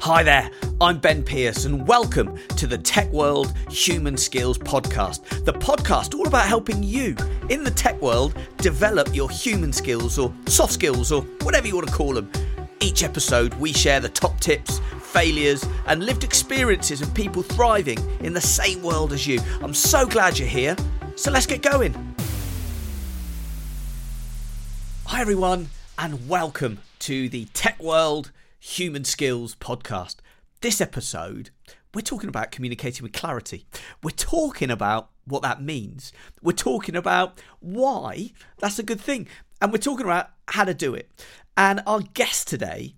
Hi there, I'm Ben Pierce, and welcome to the Tech World Human Skills Podcast. The podcast all about helping you in the tech world develop your human skills or soft skills or whatever you want to call them. Each episode, we share the top tips, failures, and lived experiences of people thriving in the same world as you. I'm so glad you're here, so let's get going. Hi, everyone, and welcome to the Tech World Human Skills podcast. This episode, we're talking about communicating with clarity. We're talking about what that means. We're talking about why that's a good thing. And we're talking about how to do it. And our guest today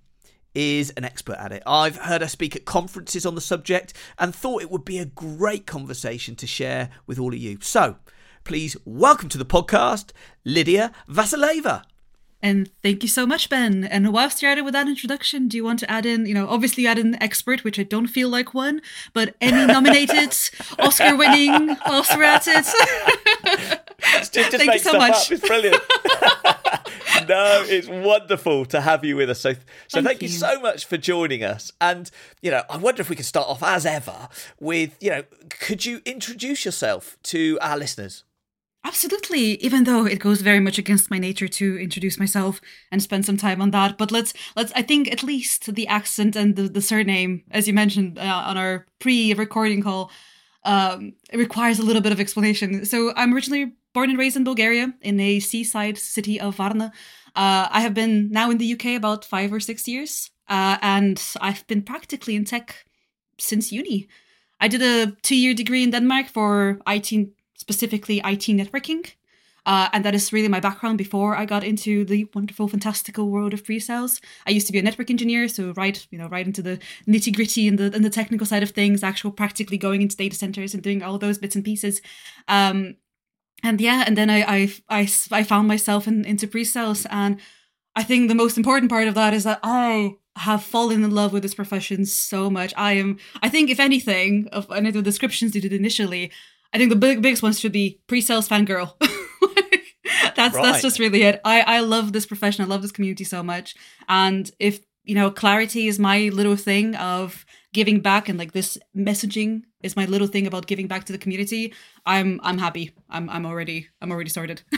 is an expert at it. I've heard her speak at conferences on the subject and thought it would be a great conversation to share with all of you. So, please welcome to the podcast, Lidia Vasileva. And thank you so much, Ben. And whilst you're at it with that introduction, do you want to add in, you know, obviously you add in expert, which I don't feel like one, but any nominated, Oscar winning whilst we're at it? just, just thank you so much. Up. It's brilliant. no, it's wonderful to have you with us. So, so thank, thank you. you so much for joining us. And you know, I wonder if we could start off as ever with, you know, could you introduce yourself to our listeners? Absolutely, even though it goes very much against my nature to introduce myself and spend some time on that. But let's let's I think at least the accent and the, the surname, as you mentioned uh, on our pre-recording call, um, it requires a little bit of explanation. So I'm originally born and raised in Bulgaria in a seaside city of Varna. Uh, I have been now in the UK about five or six years, uh, and I've been practically in tech since uni. I did a two-year degree in Denmark for IT specifically IT networking. Uh, and that is really my background before I got into the wonderful, fantastical world of pre-sales. I used to be a network engineer, so right, you know, right into the nitty gritty and the and the technical side of things, actual practically going into data centers and doing all those bits and pieces. Um, and yeah, and then I I I, I found myself in, into pre-sales, and I think the most important part of that is that I have fallen in love with this profession so much. I am, I think, if anything, of any of the descriptions you did initially, I think the big, biggest ones should be pre-sales fangirl. that's right. that's just really it. I I love this profession. I love this community so much. And if you know, clarity is my little thing of giving back, and like this messaging is my little thing about giving back to the community. I'm I'm happy. I'm I'm already I'm already sorted.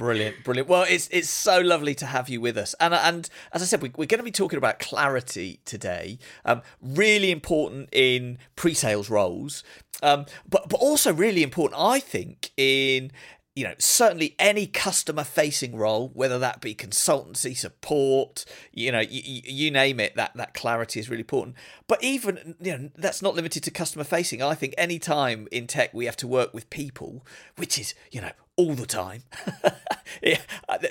Brilliant, brilliant. Well, it's it's so lovely to have you with us, and and as I said, we, are going to be talking about clarity today. Um, really important in pre-sales roles, um, but but also really important, I think, in you know certainly any customer facing role whether that be consultancy support you know you, you name it that that clarity is really important. But even you know that's not limited to customer facing i think any time in tech we have to work with people which is you know all the time. Yeah,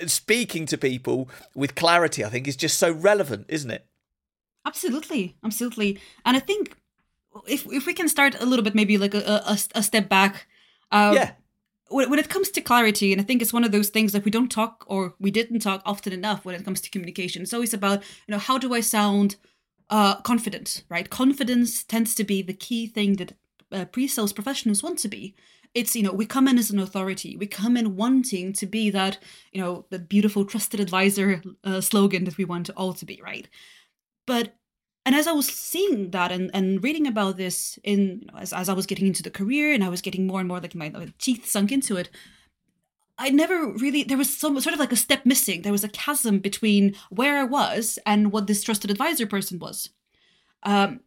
speaking to people with clarity i think is just so relevant isn't it? Absolutely absolutely. And i think if if we can start a little bit maybe like a, a, a step back uh, yeah when it comes to clarity, and I think it's one of those things that we don't talk or we didn't talk often enough when it comes to communication. It's always about, you know, how do I sound uh, confident, right? Confidence tends to be the key thing that uh, pre-sales professionals want to be. It's, you know, we come in as an authority. We come in wanting to be that, you know, the beautiful trusted advisor uh, slogan that we want all to be, right? But and as I was seeing that and, and reading about this in you know, as, as I was getting into the career and I was getting more and more like my, my teeth sunk into it, I never really there was some sort of like a step missing. There was a chasm between where I was and what this trusted advisor person was. Um,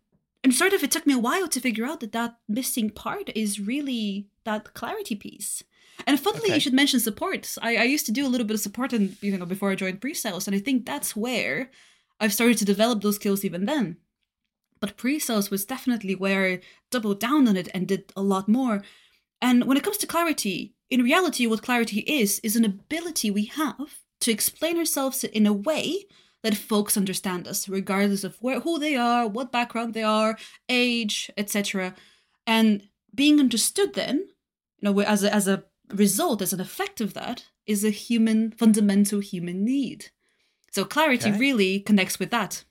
and sort of it took me a while to figure out that that missing part is really that clarity piece. And funnily, okay. you should mention support. I, I used to do a little bit of support, and you know, before I joined pre-sales, and I think that's where I've started to develop those skills even then. But pre sales was definitely where I doubled down on it and did a lot more. And when it comes to clarity, in reality, what clarity is, is an ability we have to explain ourselves in a way that folks understand us, regardless of where who they are, what background they are, age, etc. And being understood then, you know, as a, as a result, as an effect of that, is a human fundamental human need. So clarity okay. really connects with that.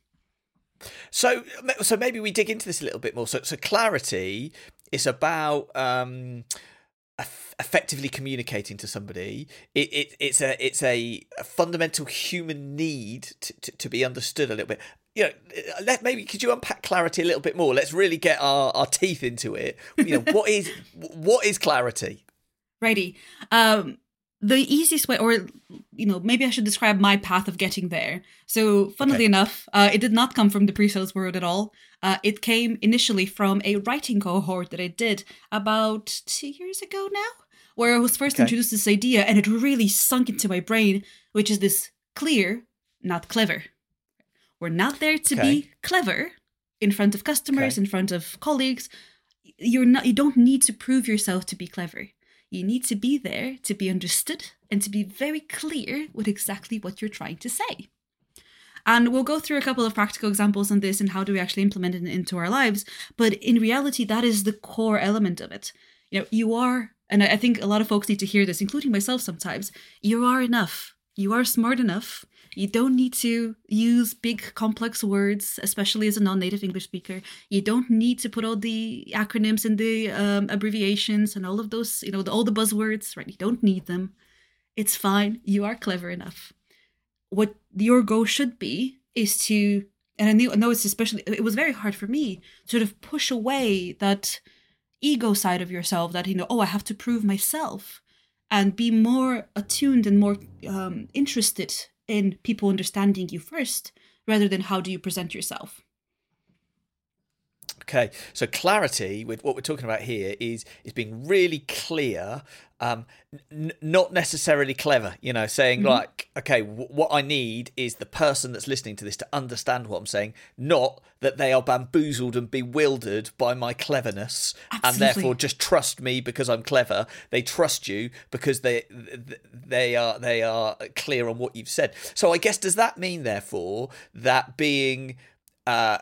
So, so maybe we dig into this a little bit more. So, so clarity is about um, effectively communicating to somebody it, it it's a it's a, a fundamental human need to, to, to, be understood a little bit you know let maybe could you unpack clarity a little bit more let's really get our, our teeth into it you know what is what is clarity righty um the easiest way or you know maybe i should describe my path of getting there so funnily okay. enough uh, it did not come from the pre-sales world at all uh, it came initially from a writing cohort that i did about two years ago now where i was first okay. introduced this idea and it really sunk into my brain which is this clear not clever we're not there to okay. be clever in front of customers in front of colleagues you're not you don't need to prove yourself to be clever you need to be there to be understood and to be very clear with exactly what you're trying to say. And we'll go through a couple of practical examples on this and how do we actually implement it into our lives. But in reality, that is the core element of it. You know, you are, and I think a lot of folks need to hear this, including myself sometimes, you are enough. You are smart enough you don't need to use big complex words, especially as a non-native English speaker. You don't need to put all the acronyms and the um, abbreviations and all of those, you know, the, all the buzzwords. Right? You don't need them. It's fine. You are clever enough. What your goal should be is to, and I knew, I know it's especially, it was very hard for me to sort of push away that ego side of yourself. That you know, oh, I have to prove myself and be more attuned and more um, interested in people understanding you first rather than how do you present yourself okay so clarity with what we're talking about here is is being really clear um, n- not necessarily clever, you know, saying mm-hmm. like, okay, w- what I need is the person that's listening to this to understand what I'm saying, not that they are bamboozled and bewildered by my cleverness Absolutely. and therefore just trust me because I'm clever. They trust you because they they are they are clear on what you've said. So I guess does that mean therefore that being uh,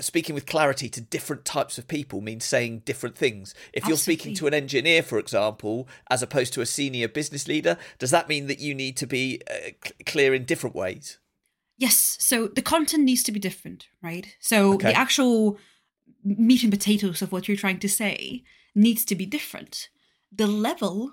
speaking with clarity to different types of people means saying different things. If Absolutely. you're speaking to an engineer, for example, as opposed to a senior business leader, does that mean that you need to be uh, clear in different ways? Yes. So the content needs to be different, right? So okay. the actual meat and potatoes of what you're trying to say needs to be different. The level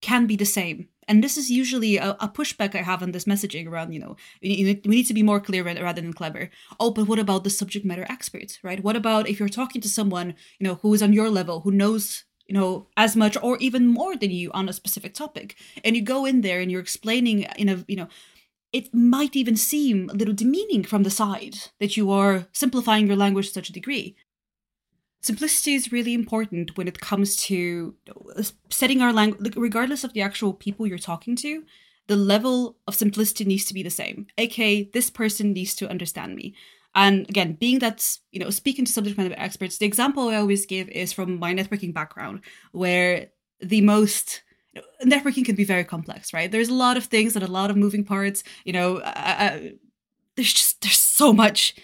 can be the same and this is usually a, a, pushback I have on this messaging around, you know, we need to be more clear rather than clever. Oh, but what about the subject matter experts, right? What about if you're talking to someone, you know, who is on your level, who knows, you know, as much or even more than you on a specific topic, and you go in there and you're explaining in a, you know, it might even seem a little demeaning from the side that you are simplifying your language to such a degree simplicity is really important when it comes to setting our language regardless of the actual people you're talking to the level of simplicity needs to be the same aka this person needs to understand me. And again being that you know speaking to subject matter experts the example i always give is from my networking background where the most networking can be very complex right? There's a lot of things and a lot of moving parts you know uh, uh there's just there's so much.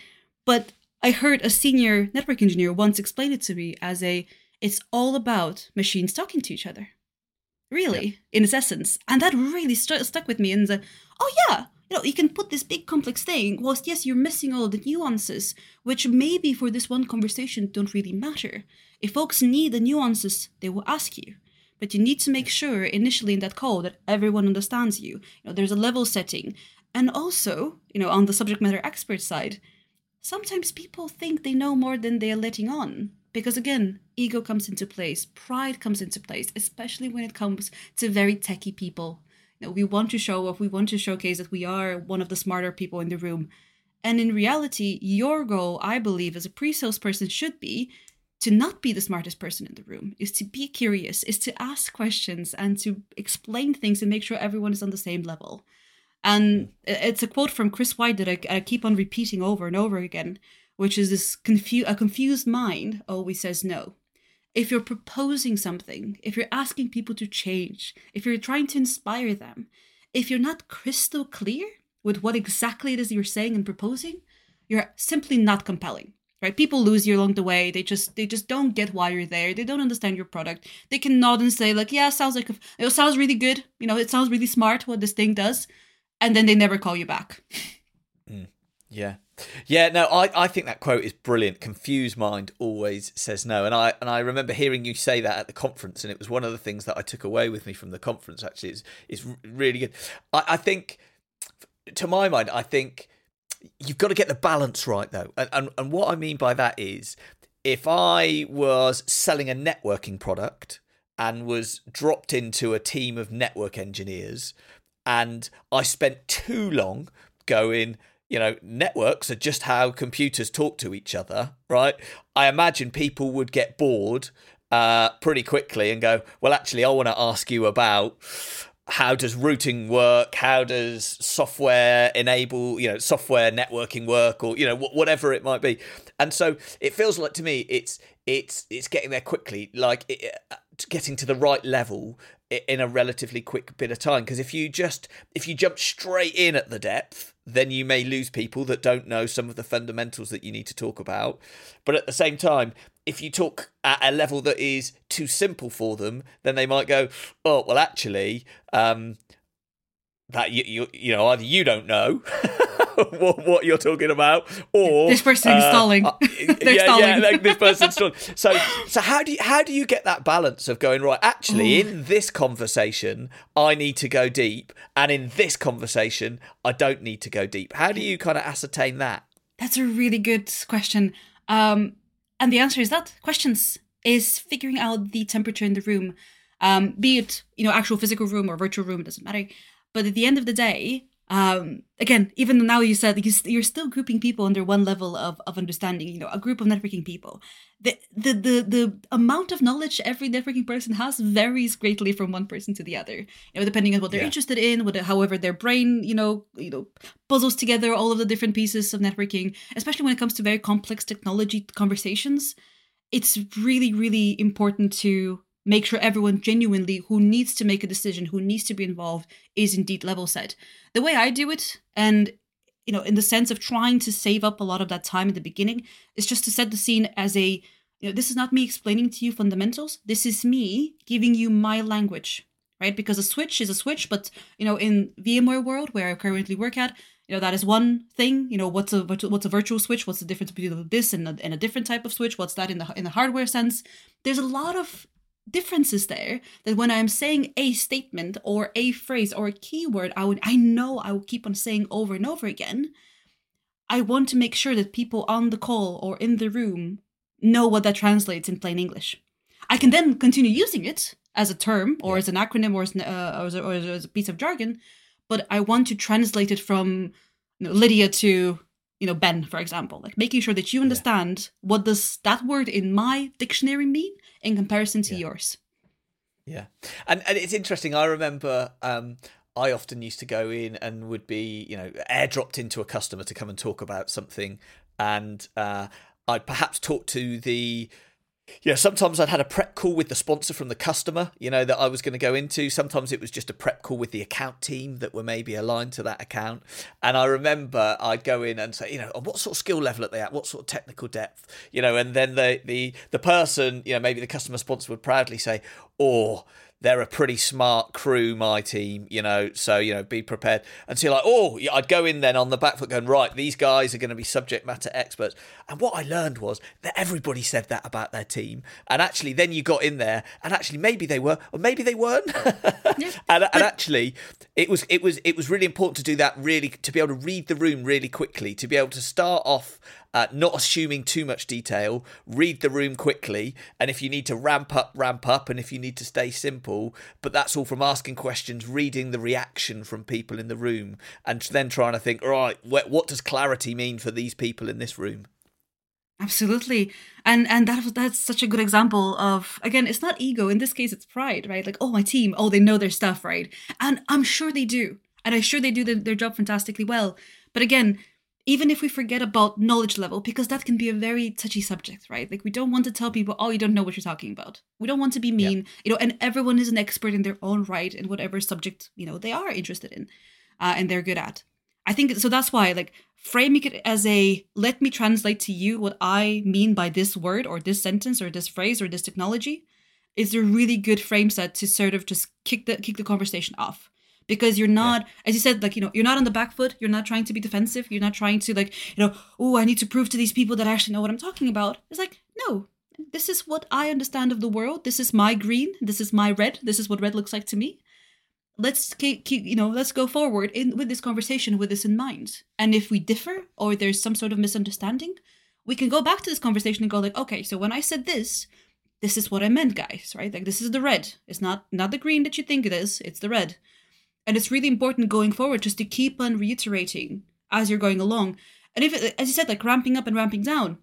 But I heard a senior network engineer once explain it to me as a it's all about machines talking to each other. Really, yeah. in its essence. And that really st- stuck with me. And the, oh, yeah, you know, you can put this big complex thing, whilst yes, you're missing all the nuances, which maybe for this one conversation don't really matter. If folks need the nuances, they will ask you. But you need to make sure initially in that call that everyone understands you. You know, there's a level setting. And also, you know, on the subject matter expert side, sometimes people think they know more than they are letting on. Because again, ego comes into place, pride comes into place, especially when it comes to very techie people. You know, we want to show off, we want to showcase that we are one of the smarter people in the room. And in reality, your goal, I believe, as a pre sales person should be to not be the smartest person in the room, is to be curious, is to ask questions and to explain things and make sure everyone is on the same level. And it's a quote from Chris White that I, I keep on repeating over and over again, which is this confu- a confused mind always says no. If you're proposing something, if you're asking people to change, if you're trying to inspire them, if you're not crystal clear with what exactly it is you're saying and proposing, you're simply not compelling right? People lose you along the way. They just they just don't get why you're there. They don't understand your product. They can nod and say like yeah sounds like it sounds really good. You know it sounds really smart what this thing does and then they never call you back. Mm. Yeah. Yeah, no, I, I think that quote is brilliant. Confused mind always says no. And I and I remember hearing you say that at the conference, and it was one of the things that I took away with me from the conference actually is is really good. I, I think to my mind, I think you've got to get the balance right though. And, and and what I mean by that is if I was selling a networking product and was dropped into a team of network engineers and I spent too long going you know, networks are just how computers talk to each other, right? I imagine people would get bored uh, pretty quickly and go, well, actually, I want to ask you about how does routing work? How does software enable, you know, software networking work, or you know, whatever it might be. And so it feels like to me, it's it's it's getting there quickly, like it, uh, getting to the right level in a relatively quick bit of time. Because if you just if you jump straight in at the depth then you may lose people that don't know some of the fundamentals that you need to talk about. But at the same time, if you talk at a level that is too simple for them, then they might go, "Oh, well, actually, um, that you you you know either you don't know." what, what, you're talking about, or this person uh, stalling. Uh, yeah, stalling. yeah, like this person's stalling. So, so how do you how do you get that balance of going right? Actually, Ooh. in this conversation, I need to go deep, and in this conversation, I don't need to go deep. How do you kind of ascertain that? That's a really good question, um, and the answer is that questions is figuring out the temperature in the room, um, be it you know actual physical room or virtual room, it doesn't matter. But at the end of the day, um, again, even now you said you're still grouping people under one level of, of understanding, you know, a group of networking people. The, the, the, the amount of knowledge every networking person has varies greatly from one person to the other, you know, depending on what they're yeah. interested in, what, however their brain, you know, you know, puzzles together all of the different pieces of networking, especially when it comes to very complex technology conversations. It's really, really important to make sure everyone genuinely who needs to make a decision, who needs to be involved, is indeed level set. The way I do it, and you know, in the sense of trying to save up a lot of that time in the beginning, is just to set the scene as a you know, this is not me explaining to you fundamentals. This is me giving you my language, right? Because a switch is a switch, but you know, in VMware world where I currently work at, you know, that is one thing. You know, what's a what's a virtual switch? What's the difference between this and a, and a different type of switch? What's that in the in the hardware sense? There's a lot of differences there that when I'm saying a statement or a phrase or a keyword, I would I know I will keep on saying over and over again. I want to make sure that people on the call or in the room know what that translates in plain English. I can then continue using it as a term or yeah. as an acronym or as, uh, or, as a, or as a piece of jargon, but I want to translate it from you know, Lidia to you know ben for example like making sure that you understand yeah. what does that word in my dictionary mean in comparison to yeah. yours. Yeah. And and it's interesting i remember um I often used to go in and would be, you know, airdropped into a customer to come and talk about something, and uh, I'd perhaps talk to the yeah, sometimes I'd had a prep call with the sponsor from the customer, you know, that I was going to go into. Sometimes it was just a prep call with the account team that were maybe aligned to that account. And I remember I'd go in and say, you know, what sort of skill level are they at? What sort of technical depth? You know, and then the the the person, you know, maybe the customer sponsor would proudly say, oh, they're a pretty smart crew, my team, you know, so, you know, be prepared. And so you're like, oh, I'd go in then on the back foot going, right, these guys are going to be subject matter experts. And what I learned was that everybody said that about their team. And actually, then you got in there and actually maybe they were, or maybe they weren't. and, and actually, it was, it was, it was really important to do that really, to be able to read the room really quickly, to be able to start off uh, not assuming too much detail, read the room quickly, and if you need to ramp up, ramp up, and if you need to stay simple, but that's all from asking questions, reading the reaction from people in the room, and then trying to think, right, what does clarity mean for these people in this room? Absolutely, and and that that's such a good example of again, it's not ego. In this case, it's pride, right? Like, oh, my team, oh, they know their stuff, right? And I'm sure they do, and I'm sure they do the, their job fantastically well. But again, even if we forget about knowledge level, because that can be a very touchy subject, right? Like we don't want to tell people, oh, you don't know what you're talking about. We don't want to be mean, you know, and everyone is an expert in their own right in whatever subject, you know, they are interested in uh, and they're good at. I think so that's why, like, framing it as a let me translate to you what I mean by this word or this sentence or this phrase or this technology is a really good frame set to sort of just kick the kick the conversation off because you're not as you said like you know you're not on the back foot. You're not trying to be defensive. You're not trying to like you know oh i need to prove to these people that i actually know what i'm talking about. It's like no. This is what i understand of the world. This is my green. This is my red. This is what red looks like to me. Let's keep, keep you know let's go forward in with this conversation with this in mind. And if we differ or there's some sort of misunderstanding we can go back to this conversation and go like okay so when i said this this is what i meant guys right? Like this is the red. It's not not the green that you think it is. It's the red and it's really important going forward just to keep on reiterating as you're going along. And if it, as you said like ramping up and ramping down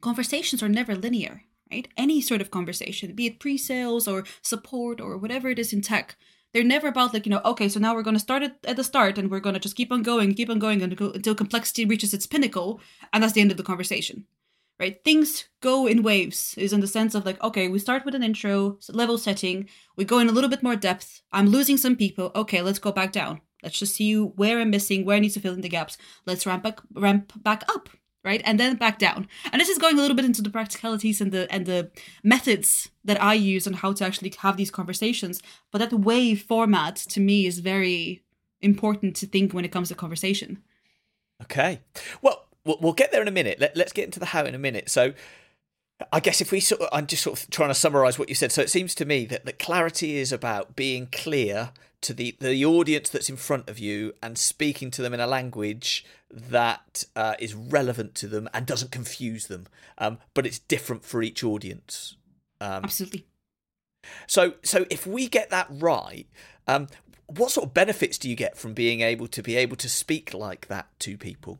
conversations are never linear right? Any sort of conversation be it pre-sales or support or whatever it is in tech they're never about like you know okay so now we're going to start it at the start and we're going to just keep on going keep on going until complexity reaches its pinnacle and that's the end of the conversation right? Things go in waves is in the sense of like okay we start with an intro level setting we go in a little bit more depth i'm losing some people okay let's go back down. Let's just see where i'm missing where i need to fill in the gaps. Let's ramp back ramp back up right? And then back down. And this is going a little bit into the practicalities and the and the methods that i use on how to actually have these conversations. But that wave format to me is very important to think when it comes to conversation. Okay. Well we'll get there in a minute Let, let's get into the how in a minute so I guess if we sort of, I'm just sort of trying to summarize what you said. So it seems to me that, that clarity is about being clear to the, the audience that's in front of you and speaking to them in a language that uh, is relevant to them and doesn't confuse them. Um, but it's different for each audience. Um, Absolutely. So, so if we get that right, um, what sort of benefits do you get from being able to be able to speak like that to people?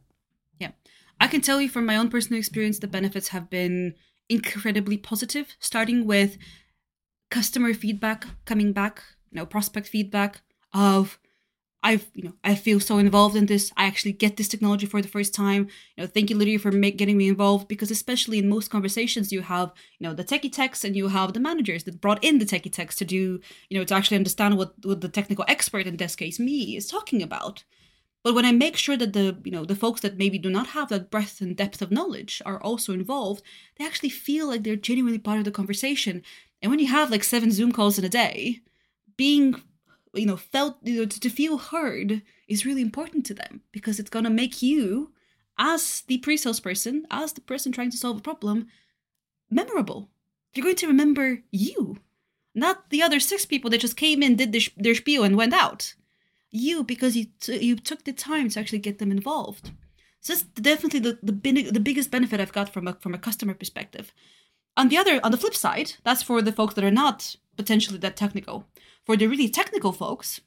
I can tell you from my own personal experience, the benefits have been incredibly positive. Starting with customer feedback coming back you know prospect feedback of I've you know I feel so involved in this. I actually get this technology for the first time. You know, thank you, Lidia, for make, getting me involved because especially in most conversations, you have you know the techie techs and you have the managers that brought in the techie techs to do you know to actually understand what what the technical expert in this case me is talking about. But when I make sure that the you know the folks that maybe do not have that breadth and depth of knowledge are also involved, they actually feel like they're genuinely part of the conversation. And when you have like seven Zoom calls in a day, being you know felt you know, to, feel heard is really important to them because it's to make you as the pre-sales person as the person trying to solve a problem memorable you're going to remember you not the other six people that just came in did their, their spiel and went out you because you t- you took the time to actually get them involved so that's definitely the the, the biggest benefit i've got from a from a customer perspective on the other on the flip side that's for the folks that are not potentially that technical for the really technical folks,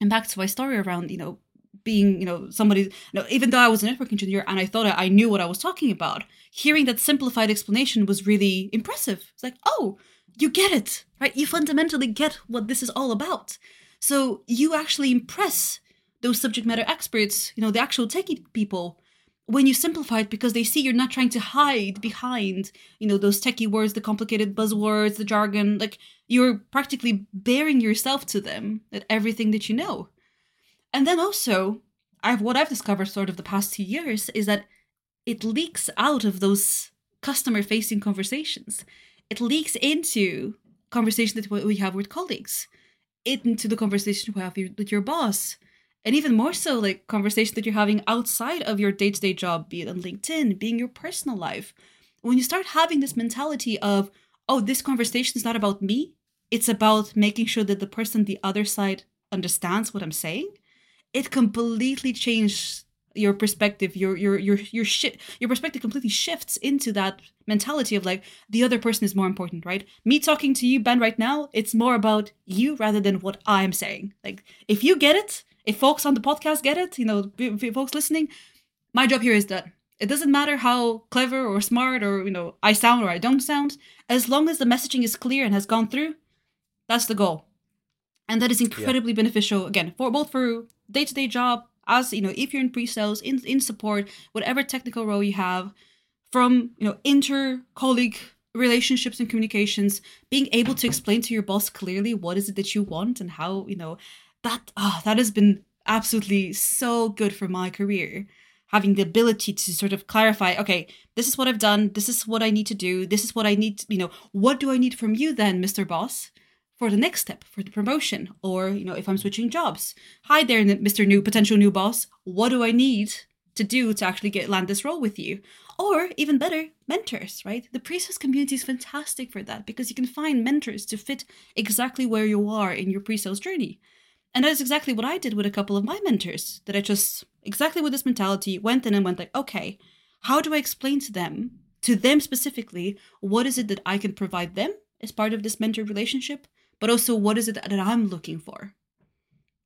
and back to my story around, you know, being, you know, somebody, you know, even though I was a network engineer and I thought I knew what I was talking about, hearing that simplified explanation was really impressive. It's like, oh, you get it, right? You fundamentally get what this is all about. So you actually impress those subject matter experts, you know, the actual techie people when you simplify it because they see you're not trying to hide behind you know those techie words the complicated buzzwords the jargon like you're practically bearing yourself to them at everything that you know. And then also i've what i've discovered sort of the past two years is that it leaks out of those customer facing conversations. It leaks into conversations that we have with colleagues into the conversation you have with your boss. And even more so like conversations that you're having outside of your day-to-day job be it on linkedin being your personal life. When you start having this mentality of oh this conversation is not about me it's about making sure that the person the other side understands what i'm saying it completely changes your perspective your your your your shit your perspective completely shifts into that mentality of like the other person is more important right me talking to you ben right now it's more about you rather than what i'm saying like if you get it if folks on the podcast get it, you know, folks listening, my job here is done. It doesn't matter how clever or smart or you know I sound or I don't sound, as long as the messaging is clear and has gone through, that's the goal. And that is incredibly yeah. beneficial again for both for day-to-day job as you know if you're in pre-sales in in support whatever technical role you have from you know inter colleague relationships and communications being able to explain to your boss clearly what is it that you want and how you know that oh, that has been absolutely so good for my career. Having the ability to sort of clarify okay this is what i've done this is what i need to do this is what i need you know what do i need from you then mr boss for the next step, for the promotion, or you know, if I'm switching jobs. Hi there, Mr. New potential new boss. What do I need to do to actually get land this role with you? Or even better, mentors, right? The pre-sales community is fantastic for that because you can find mentors to fit exactly where you are in your pre-sales journey. And that is exactly what I did with a couple of my mentors. That I just exactly with this mentality went in and went like, okay, how do I explain to them, to them specifically, what is it that I can provide them as part of this mentor relationship, but also what is it that I'm looking for?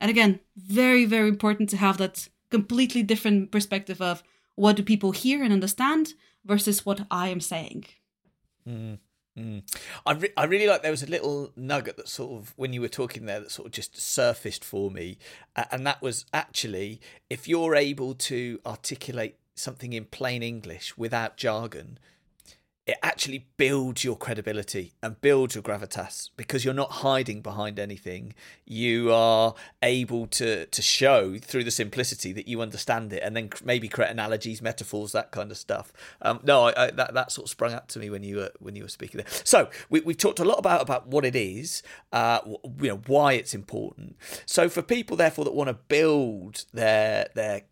And again, very, very important to have that completely different perspective of what do people hear and understand versus what I am saying. Mm. Mm. I re- I really like there was a little nugget that sort of when you were talking there that sort of just surfaced for me, and that was actually if you're able to articulate something in plain English without jargon, it actually builds your credibility and builds your gravitas because you're not hiding behind anything. You are able to to show through the simplicity that you understand it, and then maybe create analogies, metaphors, that kind of stuff. Um, no, I, I, that that sort of sprung up to me when you were when you were speaking there. So we, we've talked a lot about about what it is, uh, you know, why it's important. So for people, therefore, that want to build their their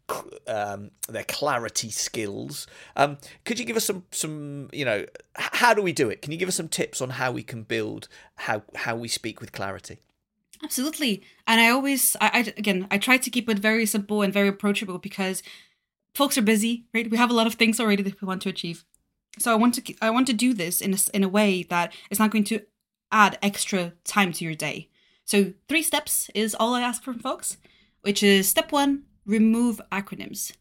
um, their clarity skills, um, could you give us some some you know how do we do it? Can you give us some tips on how we can build how how we speak with clarity? Absolutely. And I always, I, I again, I try to keep it very simple and very approachable because folks are busy, right? We have a lot of things already that we want to achieve. So I want to, I want to do this in a, in a way that is not going to add extra time to your day. So three steps is all I ask from folks, which is step one, remove acronyms.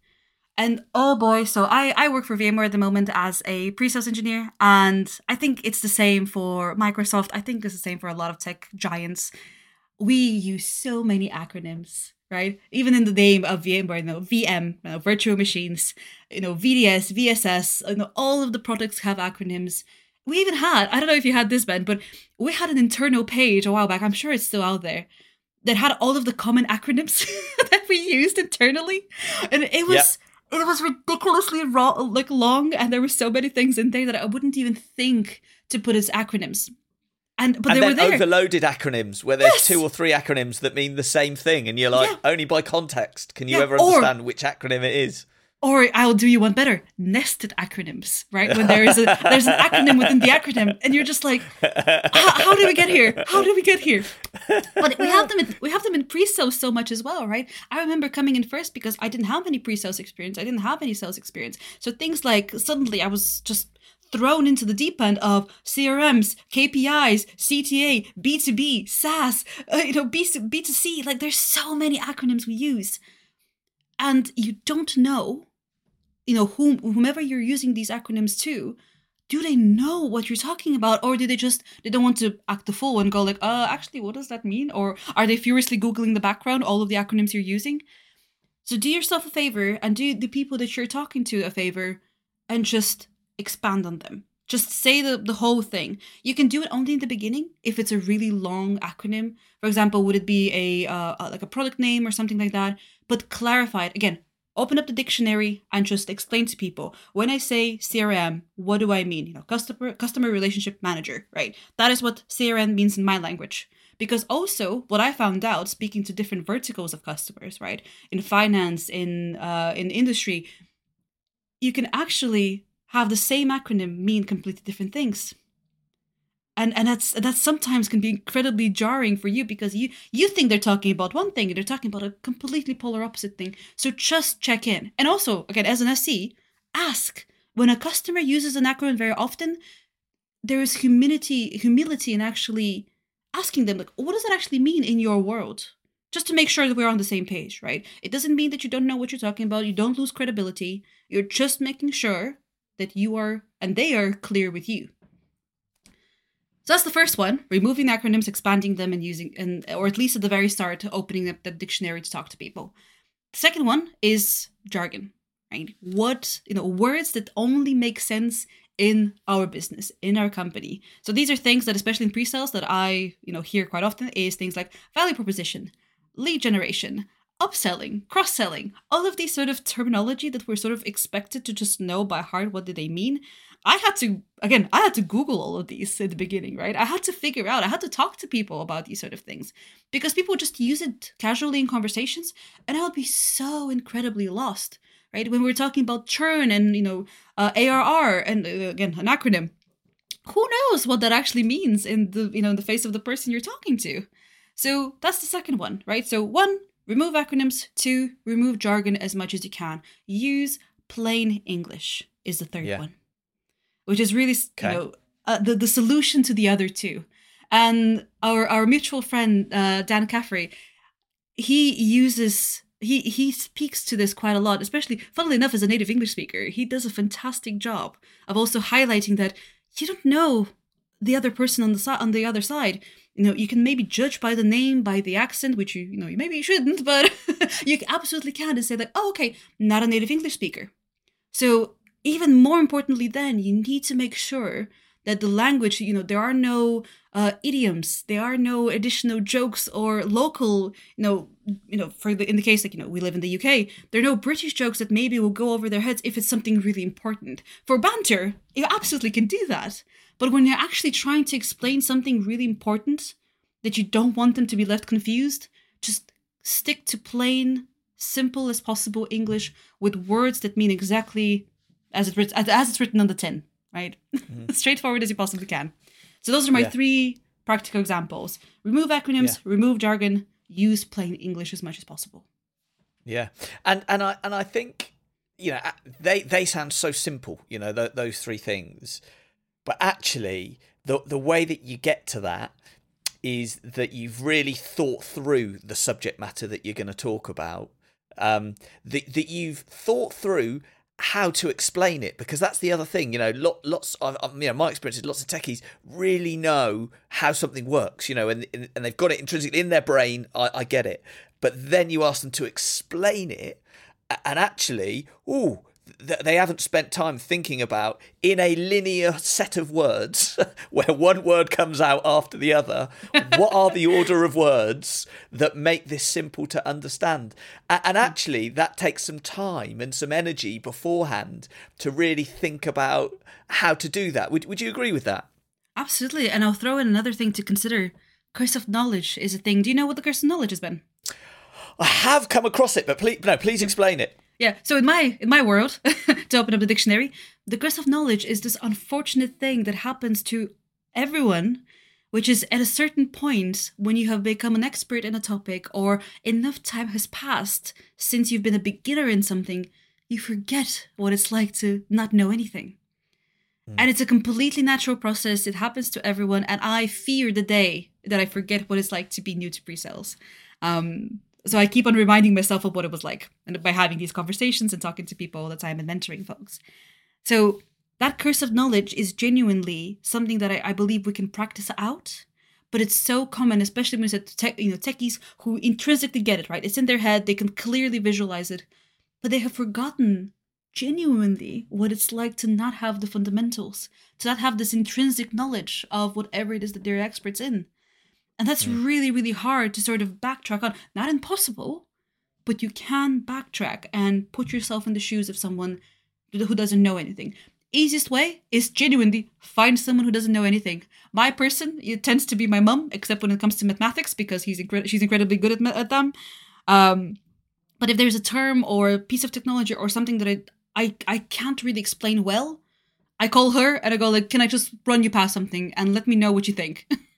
And oh boy, so I, I work for VMware at the moment as a pre-sales engineer, and I think it's the same for Microsoft. I think it's the same for a lot of tech giants. We use so many acronyms, right? Even in the name of VMware, you know, VM, you know, virtual machines, you know, VDS, VSS, you know, all of the products have acronyms. We even had, I don't know if you had this, Ben, but we had an internal page a while back. I'm sure it's still out there that had all of the common acronyms that we used internally, and it was it was ridiculously raw, like long, and there were so many things in there that I wouldn't even think to put as acronyms. And but and they were there. overloaded acronyms where there's Yes! two or three acronyms that mean the same thing, and you're like, Yeah. only by context can you Yeah, ever or- understand which acronym it is. Or I'll do you one better: nested acronyms. Right when there is a there's an acronym within the acronym, and you're just like, how, did we get here? How did we get here? But we have them in we have them in pre-sales so much as well, right? I remember coming in first because I didn't have any pre-sales experience. I didn't have any sales experience. So things like suddenly I was just thrown into the deep end of CRMs, KPIs, CTA, B2B, SaaS, uh, you know, B B2C. Like there's so many acronyms we use. And you don't know, you know, whom whomever you're using these acronyms to, do they know what you're talking about? Or do they just they don't want to act the fool and go like uh actually what does that mean? Or are they furiously googling the background all of the acronyms you're using? So do yourself a favor and do the people that you're talking to a favor and just expand on them. Just say the, the whole thing. You can do it only in the beginning if it's a really long acronym. For example would it be a uh, uh, like a product name or something like that? But clarify it. Again open up the dictionary and just explain to people when i say crm what do i mean? You know customer customer relationship manager right? That is what crm means in my language. Because also what i found out speaking to different verticals of customers right? In finance in uh, in industry you can actually have the same acronym mean completely different things and and that's that sometimes can be incredibly jarring for you because you you think they're talking about one thing and they're talking about a completely polar opposite thing. So just check in. And also again as an sc ask. When a customer uses an acronym very often there is humility humility in actually asking them like what does that actually mean in your world? Just to make sure that we're on the same page right? It doesn't mean that you don't know what you're talking about. You don't lose credibility. You're just making sure that you are and they are clear with you so that's the first one: removing acronyms, expanding them, and using, and or at least at the very start, opening up the dictionary to talk to people. The second one is jargon, right? What you know, words that only make sense in our business, in our company. So these are things that, especially in pre-sales, that I you know hear quite often is things like value proposition, lead generation, upselling, cross selling, all of these sort of terminology that we're sort of expected to just know by heart what do they mean. I had to again, I had to Google all of these at the beginning, right? I had to figure out, I had to talk to people about these sort of things because people just use it casually in conversations, and I would be so incredibly lost, right? When we're talking about churn and you know uh, ARR and uh, again an acronym, who knows what that actually means in the you know in the face of the person you're talking to? So that's the second one, right? So one, remove acronyms. Two, remove jargon as much as you can. Use plain English is the third Yeah. one, which is really Okay. you know uh, the the solution to the other two. And our our mutual friend uh, Dan Caffrey, he uses he he speaks to this quite a lot, especially funnily enough as a native English speaker. He does a fantastic job of also highlighting that you don't know the other person on the side on the other side. You know, you can maybe judge by the name, by the accent, which you you know you maybe you shouldn't, but you absolutely can and say like, oh, okay, not a native English speaker. So even more importantly, then you need to make sure that the language, you know, there are no uh, idioms, there are no additional jokes or local, you know, you know, for the in the case like you know we live in the UK, there are no British jokes that maybe will go over their heads if it's something really important. For banter, you absolutely can do that, but when you're actually trying to explain something really important that you don't want them to be left confused, just stick to plain, simple as possible English with words that mean exactly as it as, as it's written on the tin, right? Straightforward as you possibly can. So those are my Yeah. three practical examples. Remove acronyms, remove jargon, use plain English as much as possible. Yeah, and and I and I think you know they they sound so simple, you know, th- those three things, but actually the the way that you get to that is that you've really thought through the subject matter that you're going to talk about, um, that that you've thought through how to explain it because that's the other thing you know lot, lots of you know my experience is lots of techies really know how something works you know and and they've got it intrinsically in their brain I, I get it. But then you ask them to explain it and actually ooh th- they haven't spent time thinking about in a linear set of words where one word comes out after the other what are the order of words that make this simple to understand and hmm. actually that takes some time and some energy beforehand to really think about how to do that would, would you agree with that Absolutely. And I'll throw in another thing to consider. Curse of knowledge is a thing. Do you know what the curse of knowledge has been? i have come across it but please no please explain it Yeah. So in my in my world, to open up the dictionary, the curse of knowledge is this unfortunate thing that happens to everyone, which is at a certain point when you have become an expert in a topic or enough time has passed since you've been a beginner in something, you forget what it's like to not know anything. And it's a completely natural process. It happens to everyone, and I fear the day that I forget what it's like to be new to pre-sales. Um, so I keep on reminding myself of what it was like, and by having these conversations and talking to people all the time and mentoring folks. So that curse of knowledge is genuinely something that I, I believe we can practice out. But it's so common, especially when it's tech, you know techies who intrinsically get it right. It's in their head; they can clearly visualize it, but they have forgotten genuinely what it's like to not have the fundamentals, to not have this intrinsic knowledge of whatever it is that they're experts in. And that's really, really hard to sort of backtrack on. Not impossible, but you can backtrack and put yourself in the shoes of someone who doesn't know anything. Easiest way is genuinely find someone who doesn't know anything. My person it tends to be my mum, except when it comes to mathematics because he's incre- she's incredibly good at, ma- at them. Um, but if there's a term or a piece of technology or something that I, I I can't really explain well, I call her and I go like, "Can I just run you past something and let me know what you think?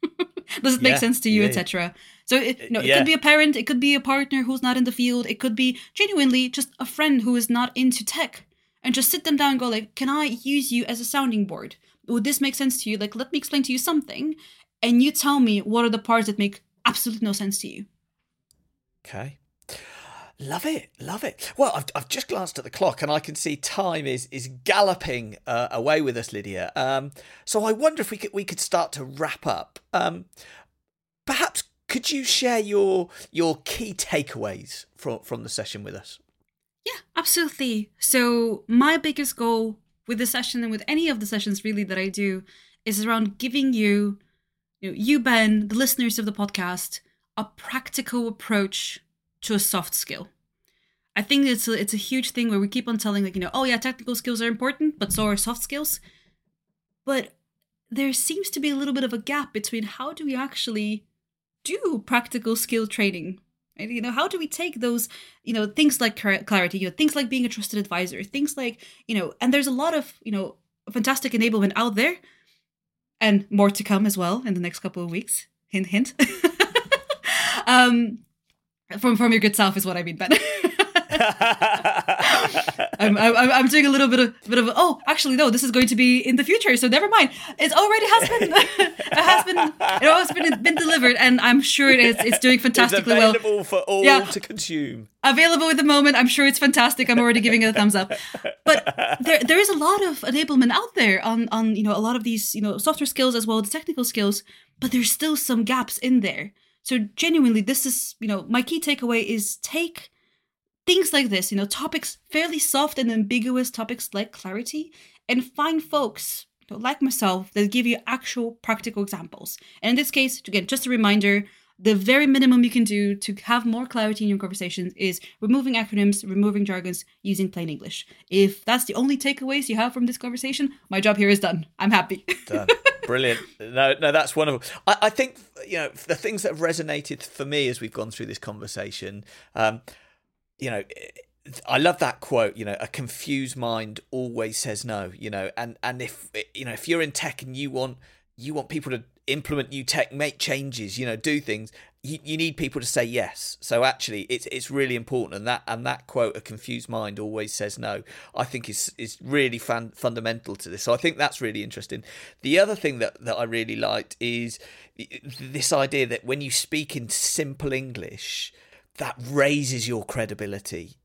Does it make Yeah, sense to you, yeah, etc." So it, no, it Yeah. could be a parent, it could be a partner who's not in the field, it could be genuinely just a friend who is not into tech, and just sit them down and go like, "Can I use you as a sounding board? Would this make sense to you? Like, let me explain to you something, and you tell me what are the parts that make absolutely no sense to you." Okay. Love it, love it. Well, I've, I've just glanced at the clock and I can see time is is galloping uh, away with us, Lidia. Um, so I wonder if we could we could start to wrap up. Um, perhaps could you share your your key takeaways from from the session with us? Yeah, absolutely. So, my biggest goal with the session and with any of the sessions really that I do is around giving you, you, know, you Ben, the listeners of the podcast, a practical approach to a soft skill. I think it's a, it's a huge thing where we keep on telling like you know oh yeah technical skills are important but so are soft skills, but there seems to be a little bit of a gap between how do we actually do practical skill training? You know, how do we take those, you know, things like clarity, you know, things like being a trusted advisor, things like, you know, and there's a lot of, you know, fantastic enablement out there, and more to come as well in the next couple of weeks. Hint, hint. um, from from your good self is what I mean, Ben. I'm, I'm, I'm doing a little bit of bit of oh actually no this is going to be in the future so never mind. It already has been it has been it has been been delivered and I'm sure it is it's doing fantastically it's available well for all yeah. to consume. Available at the moment I'm sure it's fantastic I'm already giving it a thumbs up. But there there is a lot of enablement out there on on you know a lot of these you know software skills as well as technical skills but there's still some gaps in there so genuinely this is you know my key takeaway is take things like this, you know, topics, fairly soft and ambiguous topics like clarity, and find folks you know, like myself that give you actual practical examples. And in this case, again, just a reminder the very minimum you can do to have more clarity in your conversations is removing acronyms, removing jargons, using plain English. If that's the only takeaways you have from this conversation, my job here is done. I'm happy. done. Brilliant. No, no, that's wonderful. I, I, think you know the things that have resonated for me as we've gone through this conversation. Um, you know I love that quote, you know, a confused mind always says no, you know, and and if you know, if you're in tech and you want you want people to implement new tech, make changes, you know, do things, you, you need people to say yes. So actually it's it's really important and that and that quote, a confused mind always says no, I think is is really fan, fundamental to this. So I think that's really interesting. The other thing that, that I really liked is this idea that when you speak in simple English, that raises your credibility.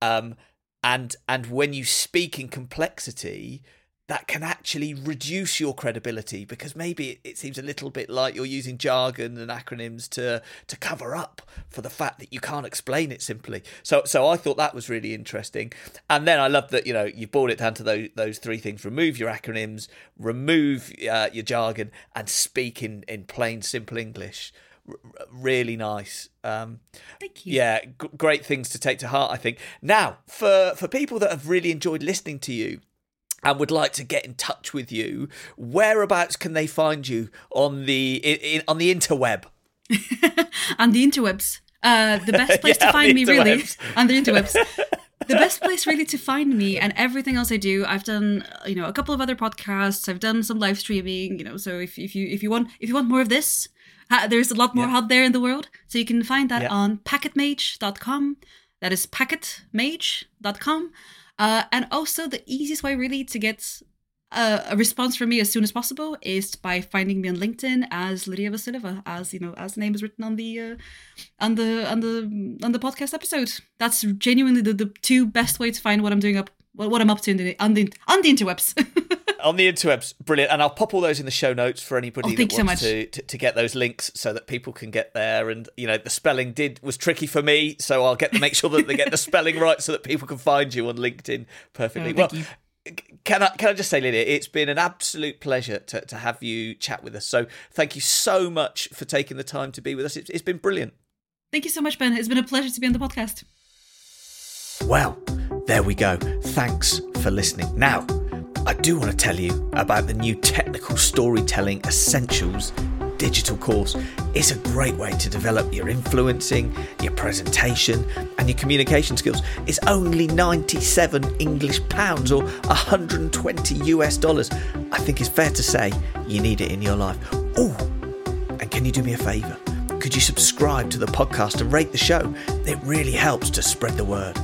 Um, and and when you speak in complexity, that can actually reduce your credibility because maybe it, seems a little bit like you're using jargon and acronyms to to cover up for the fact that you can't explain it simply. So so I thought that was really interesting. And then I love that you know you boiled it down to those those three things: remove your acronyms, remove uh, your jargon, and speak in in plain simple English really nice. Um, Thank you. Yeah, g- great things to take to heart. I think. Now, for for people that have really enjoyed listening to you and would like to get in touch with you, whereabouts can they find you on the in, on the interweb? on the interwebs. Uh, the best place yeah, to find me, really, on the interwebs. the best place really to find me and everything else I do. I've done, you know, a couple of other podcasts. I've done some live streaming. You know, so if, if you if you want if you want more of this, there's a lot more yeah. out there in the world. So you can find that yeah. on packetmage.com. That is packetmage.com. Uh, and also, the easiest way really to get a, a, response from me as soon as possible is by finding me on LinkedIn as Lidia Vasileva, as you know, as the name is written on the uh, on the on the on the podcast episode. That's genuinely the, the two best way to find what I'm doing up what I'm up to the, on the on the interwebs. on the interwebs, brilliant. And I'll pop all those in the show notes for anybody oh, that wants so to, to, to get those links so that people can get there. And you know, the spelling did was tricky for me, so I'll get to make sure that they get the spelling right so that people can find you on LinkedIn perfectly. Oh, well, you. Can I can I just say, Lidia, it's been an absolute pleasure to, to have you chat with us. So thank you so much for taking the time to be with us. it's, it's been brilliant. Thank you so much, Ben. It's been a pleasure to be on the podcast. Well, there we go. Thanks for listening. Now, I do want to tell you about the new Technical Storytelling Essentials digital course. It's a great way to develop your influencing, your presentation, and your communication skills. It's only 97 English pounds or 120 US dollars. I think it's fair to say you need it in your life. Oh, and can you do me a favour? Could you subscribe to the podcast and rate the show? It really helps to spread the word.